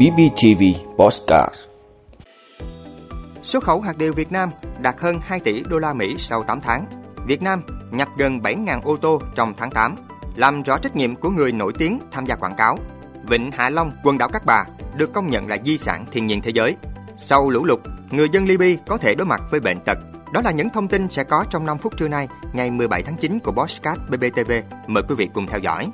BBTV Postcard Xuất khẩu hạt điều Việt Nam đạt hơn 2 tỷ đô la Mỹ sau 8 tháng. Việt Nam nhập gần 7.000 ô tô trong tháng 8, làm rõ trách nhiệm của người nổi tiếng tham gia quảng cáo. Vịnh Hạ Long, quần đảo Cát Bà được công nhận là di sản thiên nhiên thế giới. Sau lũ lụt, người dân Libya có thể đối mặt với bệnh tật. Đó là những thông tin sẽ có trong 5 phút trưa nay, ngày 17 tháng 9 của Bosscat BBTV. Mời quý vị cùng theo dõi.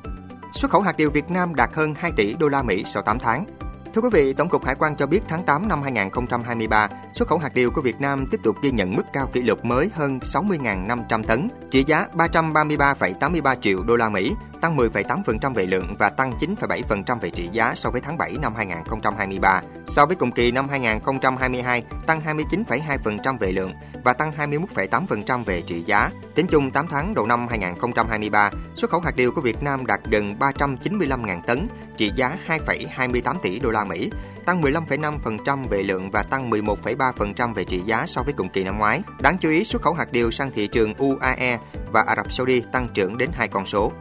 Xuất khẩu hạt điều Việt Nam đạt hơn 2 tỷ đô la Mỹ sau 8 tháng. Thưa quý vị, Tổng cục Hải quan cho biết tháng 8 năm 2023, xuất khẩu hạt điều của Việt Nam tiếp tục ghi nhận mức cao kỷ lục mới hơn 60.500 tấn, trị giá 333,83 triệu đô la Mỹ, tăng 10,8% về lượng và tăng 9,7% về trị giá so với tháng 7 năm 2023. So với cùng kỳ năm 2022, tăng 29,2% về lượng và tăng 21,8% về trị giá. Tính chung 8 tháng đầu năm 2023, xuất khẩu hạt điều của Việt Nam đạt gần 395.000 tấn, trị giá 2,28 tỷ đô la Mỹ, tăng 15,5% về lượng và tăng 11,3% về trị giá so với cùng kỳ năm ngoái. Đáng chú ý, xuất khẩu hạt điều sang thị trường UAE và Ả Rập Saudi tăng trưởng đến hai con số.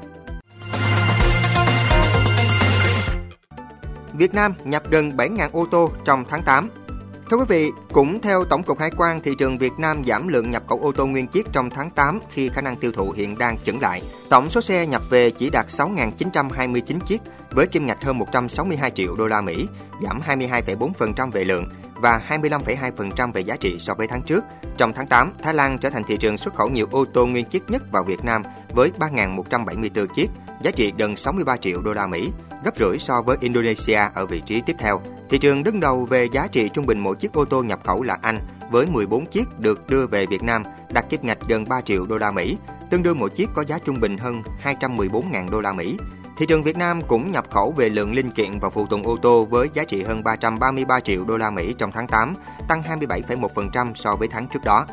Việt Nam nhập gần 7.000 ô tô trong tháng 8. Thưa quý vị, cũng theo Tổng cục Hải quan, thị trường Việt Nam giảm lượng nhập khẩu ô tô nguyên chiếc trong tháng 8 khi khả năng tiêu thụ hiện đang chững lại. Tổng số xe nhập về chỉ đạt 6.929 chiếc với kim ngạch hơn 162 triệu đô la Mỹ, giảm 22,4% về lượng và 25,2% về giá trị so với tháng trước. Trong tháng 8, Thái Lan trở thành thị trường xuất khẩu nhiều ô tô nguyên chiếc nhất vào Việt Nam với 3.174 chiếc, giá trị gần 63 triệu đô la Mỹ, gấp rưỡi so với Indonesia ở vị trí tiếp theo. Thị trường đứng đầu về giá trị trung bình mỗi chiếc ô tô nhập khẩu là Anh, với 14 chiếc được đưa về Việt Nam đạt kim ngạch gần 3 triệu đô la Mỹ, tương đương mỗi chiếc có giá trung bình hơn 214.000 đô la Mỹ. Thị trường Việt Nam cũng nhập khẩu về lượng linh kiện và phụ tùng ô tô với giá trị hơn 333 triệu đô la Mỹ trong tháng 8, tăng 27,1% so với tháng trước đó.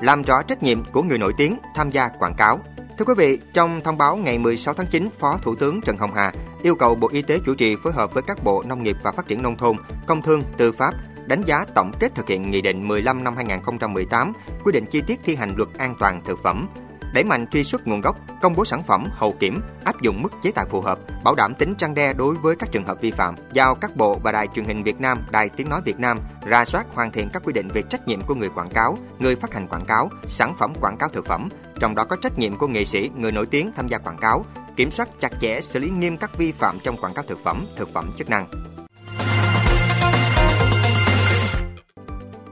Làm rõ trách nhiệm của người nổi tiếng tham gia quảng cáo. Thưa quý vị, trong thông báo ngày 16 tháng 9, Phó Thủ tướng Trần Hồng Hà yêu cầu Bộ Y tế chủ trì phối hợp với các bộ Nông nghiệp và Phát triển Nông thôn, Công thương, Tư pháp, đánh giá tổng kết thực hiện Nghị định 15 năm 2018, quy định chi tiết thi hành luật an toàn thực phẩm, đẩy mạnh truy xuất nguồn gốc, công bố sản phẩm, hậu kiểm, áp dụng mức chế tài phù hợp, bảo đảm tính răn đe đối với các trường hợp vi phạm, giao các bộ và đài truyền hình Việt Nam, đài tiếng nói Việt Nam ra soát hoàn thiện các quy định về trách nhiệm của người quảng cáo, người phát hành quảng cáo, sản phẩm quảng cáo thực phẩm, trong đó có trách nhiệm của nghệ sĩ, người nổi tiếng tham gia quảng cáo, kiểm soát chặt chẽ xử lý nghiêm các vi phạm trong quảng cáo thực phẩm, thực phẩm chức năng.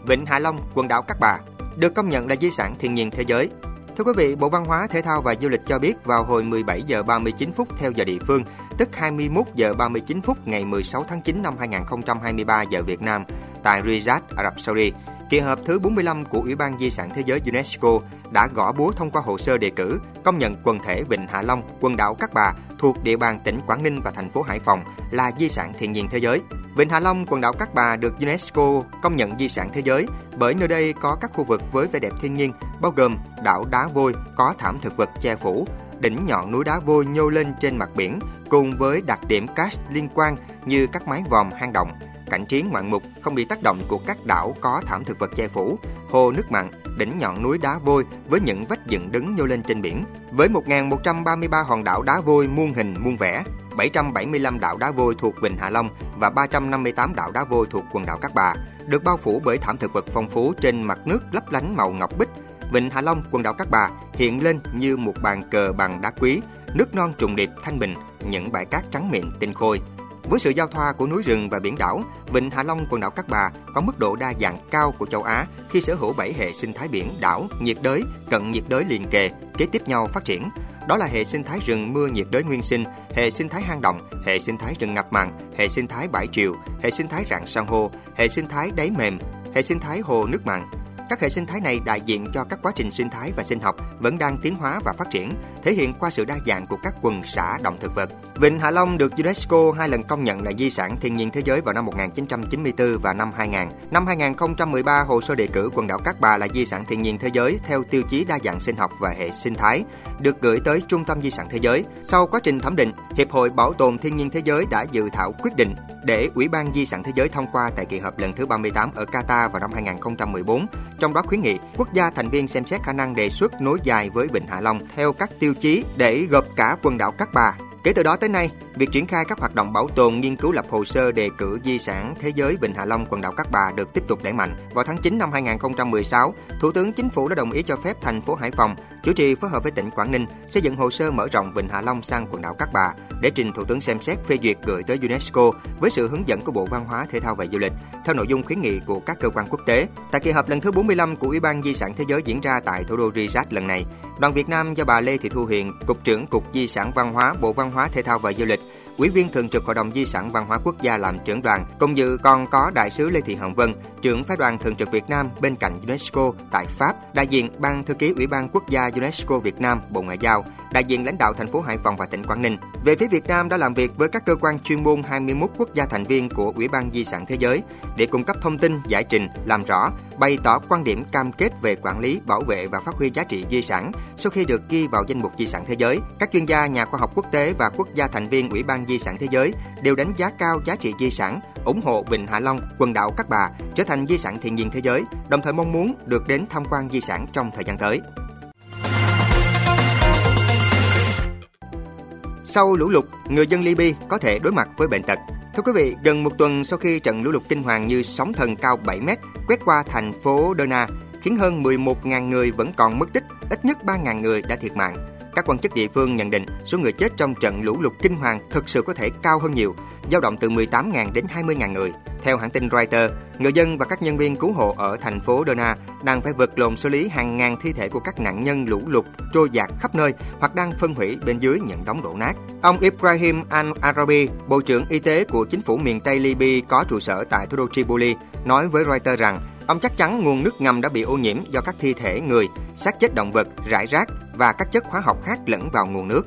Vịnh Hạ Long, quần đảo Cát Bà được công nhận là di sản thiên nhiên thế giới. Thưa quý vị, Bộ Văn hóa, Thể thao và Du lịch cho biết vào hồi 17 giờ 39 phút theo giờ địa phương, tức 21 giờ 39 phút ngày 16 tháng 9 năm 2023 giờ Việt Nam tại Riyadh, Ả Rập Saudi, Kỳ họp thứ 45 của Ủy ban Di sản Thế giới UNESCO đã gõ búa thông qua hồ sơ đề cử công nhận quần thể Vịnh Hạ Long, quần đảo Cát Bà thuộc địa bàn tỉnh Quảng Ninh và thành phố Hải Phòng là di sản thiên nhiên thế giới. Vịnh Hạ Long, quần đảo Cát Bà được UNESCO công nhận di sản thế giới bởi nơi đây có các khu vực với vẻ đẹp thiên nhiên bao gồm đảo đá vôi có thảm thực vật che phủ, đỉnh nhọn núi đá vôi nhô lên trên mặt biển cùng với đặc điểm cát liên quan như các mái vòm hang động, cảnh trí ngoạn mục không bị tác động của các đảo có thảm thực vật che phủ, hồ nước mặn, đỉnh nhọn núi đá vôi với những vách dựng đứng nhô lên trên biển. Với 1.133 hòn đảo đá vôi muôn hình muôn vẻ, 775 đảo đá vôi thuộc Vịnh Hạ Long và 358 đảo đá vôi thuộc quần đảo Cát Bà, được bao phủ bởi thảm thực vật phong phú trên mặt nước lấp lánh màu ngọc bích. Vịnh Hạ Long, quần đảo Cát Bà hiện lên như một bàn cờ bằng đá quý, nước non trùng điệp thanh bình, những bãi cát trắng mịn tinh khôi. Với sự giao thoa của núi rừng và biển đảo, Vịnh Hạ Long, quần đảo Cát Bà có mức độ đa dạng cao của châu Á khi sở hữu 7 hệ sinh thái biển đảo, nhiệt đới, cận nhiệt đới liền kề, kế tiếp nhau phát triển. Đó là hệ sinh thái rừng mưa nhiệt đới nguyên sinh, hệ sinh thái hang động, hệ sinh thái rừng ngập mặn, hệ sinh thái bãi triều, hệ sinh thái rạn san hô, hệ sinh thái đáy mềm, hệ sinh thái hồ nước mặn, các hệ sinh thái này đại diện cho các quá trình sinh thái và sinh học vẫn đang tiến hóa và phát triển, thể hiện qua sự đa dạng của các quần xã động thực vật. Vịnh Hạ Long được UNESCO hai lần công nhận là di sản thiên nhiên thế giới vào năm 1994 và năm 2000. Năm 2013, hồ sơ đề cử quần đảo Cát Bà là di sản thiên nhiên thế giới theo tiêu chí đa dạng sinh học và hệ sinh thái, được gửi tới Trung tâm Di sản Thế giới. Sau quá trình thẩm định, Hiệp hội Bảo tồn Thiên nhiên Thế giới đã dự thảo quyết định để Ủy ban Di sản Thế giới thông qua tại kỳ họp lần thứ 38 ở Qatar vào năm 2014, trong đó khuyến nghị quốc gia thành viên xem xét khả năng đề xuất nối dài với Vịnh Hạ Long theo các tiêu chí để gộp cả quần đảo Cát Bà. Kể từ đó tới nay, việc triển khai các hoạt động bảo tồn, nghiên cứu lập hồ sơ đề cử di sản thế giới Vịnh Hạ Long quần đảo Cát Bà được tiếp tục đẩy mạnh. Vào tháng 9 năm 2016, Thủ tướng Chính phủ đã đồng ý cho phép thành phố Hải Phòng chủ trì phối hợp với tỉnh Quảng Ninh xây dựng hồ sơ mở rộng Vịnh Hạ Long sang quần đảo Cát Bà để trình Thủ tướng xem xét phê duyệt gửi tới UNESCO với sự hướng dẫn của Bộ Văn hóa, Thể thao và Du lịch theo nội dung khuyến nghị của các cơ quan quốc tế. Tại kỳ họp lần thứ 45 của Ủy ban Di sản Thế giới diễn ra tại thủ đô Riyadh lần này, đoàn Việt Nam do bà Lê Thị Thu Hiền, Cục trưởng Cục Di sản Văn hóa, Bộ Văn hóa, Thể thao và Du lịch Ủy viên thường trực Hội đồng Di sản Văn hóa Quốc gia làm trưởng đoàn, cùng dự còn có đại sứ Lê Thị Hồng Vân, trưởng phái đoàn thường trực Việt Nam bên cạnh UNESCO tại Pháp, đại diện ban thư ký Ủy ban Quốc gia UNESCO Việt Nam, Bộ Ngoại giao, đại diện lãnh đạo thành phố Hải Phòng và tỉnh Quảng Ninh. Về phía Việt Nam đã làm việc với các cơ quan chuyên môn 21 quốc gia thành viên của Ủy ban Di sản Thế giới để cung cấp thông tin, giải trình, làm rõ, bày tỏ quan điểm cam kết về quản lý, bảo vệ và phát huy giá trị di sản sau khi được ghi vào danh mục di sản thế giới. Các chuyên gia, nhà khoa học quốc tế và quốc gia thành viên Ủy ban Di sản Thế giới đều đánh giá cao giá trị di sản, ủng hộ Vịnh Hạ Long, quần đảo Cát Bà trở thành di sản thiên nhiên thế giới, đồng thời mong muốn được đến tham quan di sản trong thời gian tới. Sau lũ lụt, người dân Libya có thể đối mặt với bệnh tật. Thưa quý vị, gần một tuần sau khi trận lũ lụt kinh hoàng như sóng thần cao 7 mét quét qua thành phố Derna, khiến hơn 11.000 người vẫn còn mất tích, ít nhất 3.000 người đã thiệt mạng. Các quan chức địa phương nhận định số người chết trong trận lũ lụt kinh hoàng thực sự có thể cao hơn nhiều, dao động từ 18.000 đến 20.000 người. Theo hãng tin Reuters, người dân và các nhân viên cứu hộ ở thành phố Dona đang phải vật lộn xử lý hàng ngàn thi thể của các nạn nhân lũ lụt trôi dạt khắp nơi hoặc đang phân hủy bên dưới những đống đổ nát. Ông Ibrahim Al-Arabi, Bộ trưởng Y tế của chính phủ miền Tây Libya có trụ sở tại thủ đô Tripoli, nói với Reuters rằng ông chắc chắn nguồn nước ngầm đã bị ô nhiễm do các thi thể người, xác chết động vật, rải rác và các chất hóa học khác lẫn vào nguồn nước.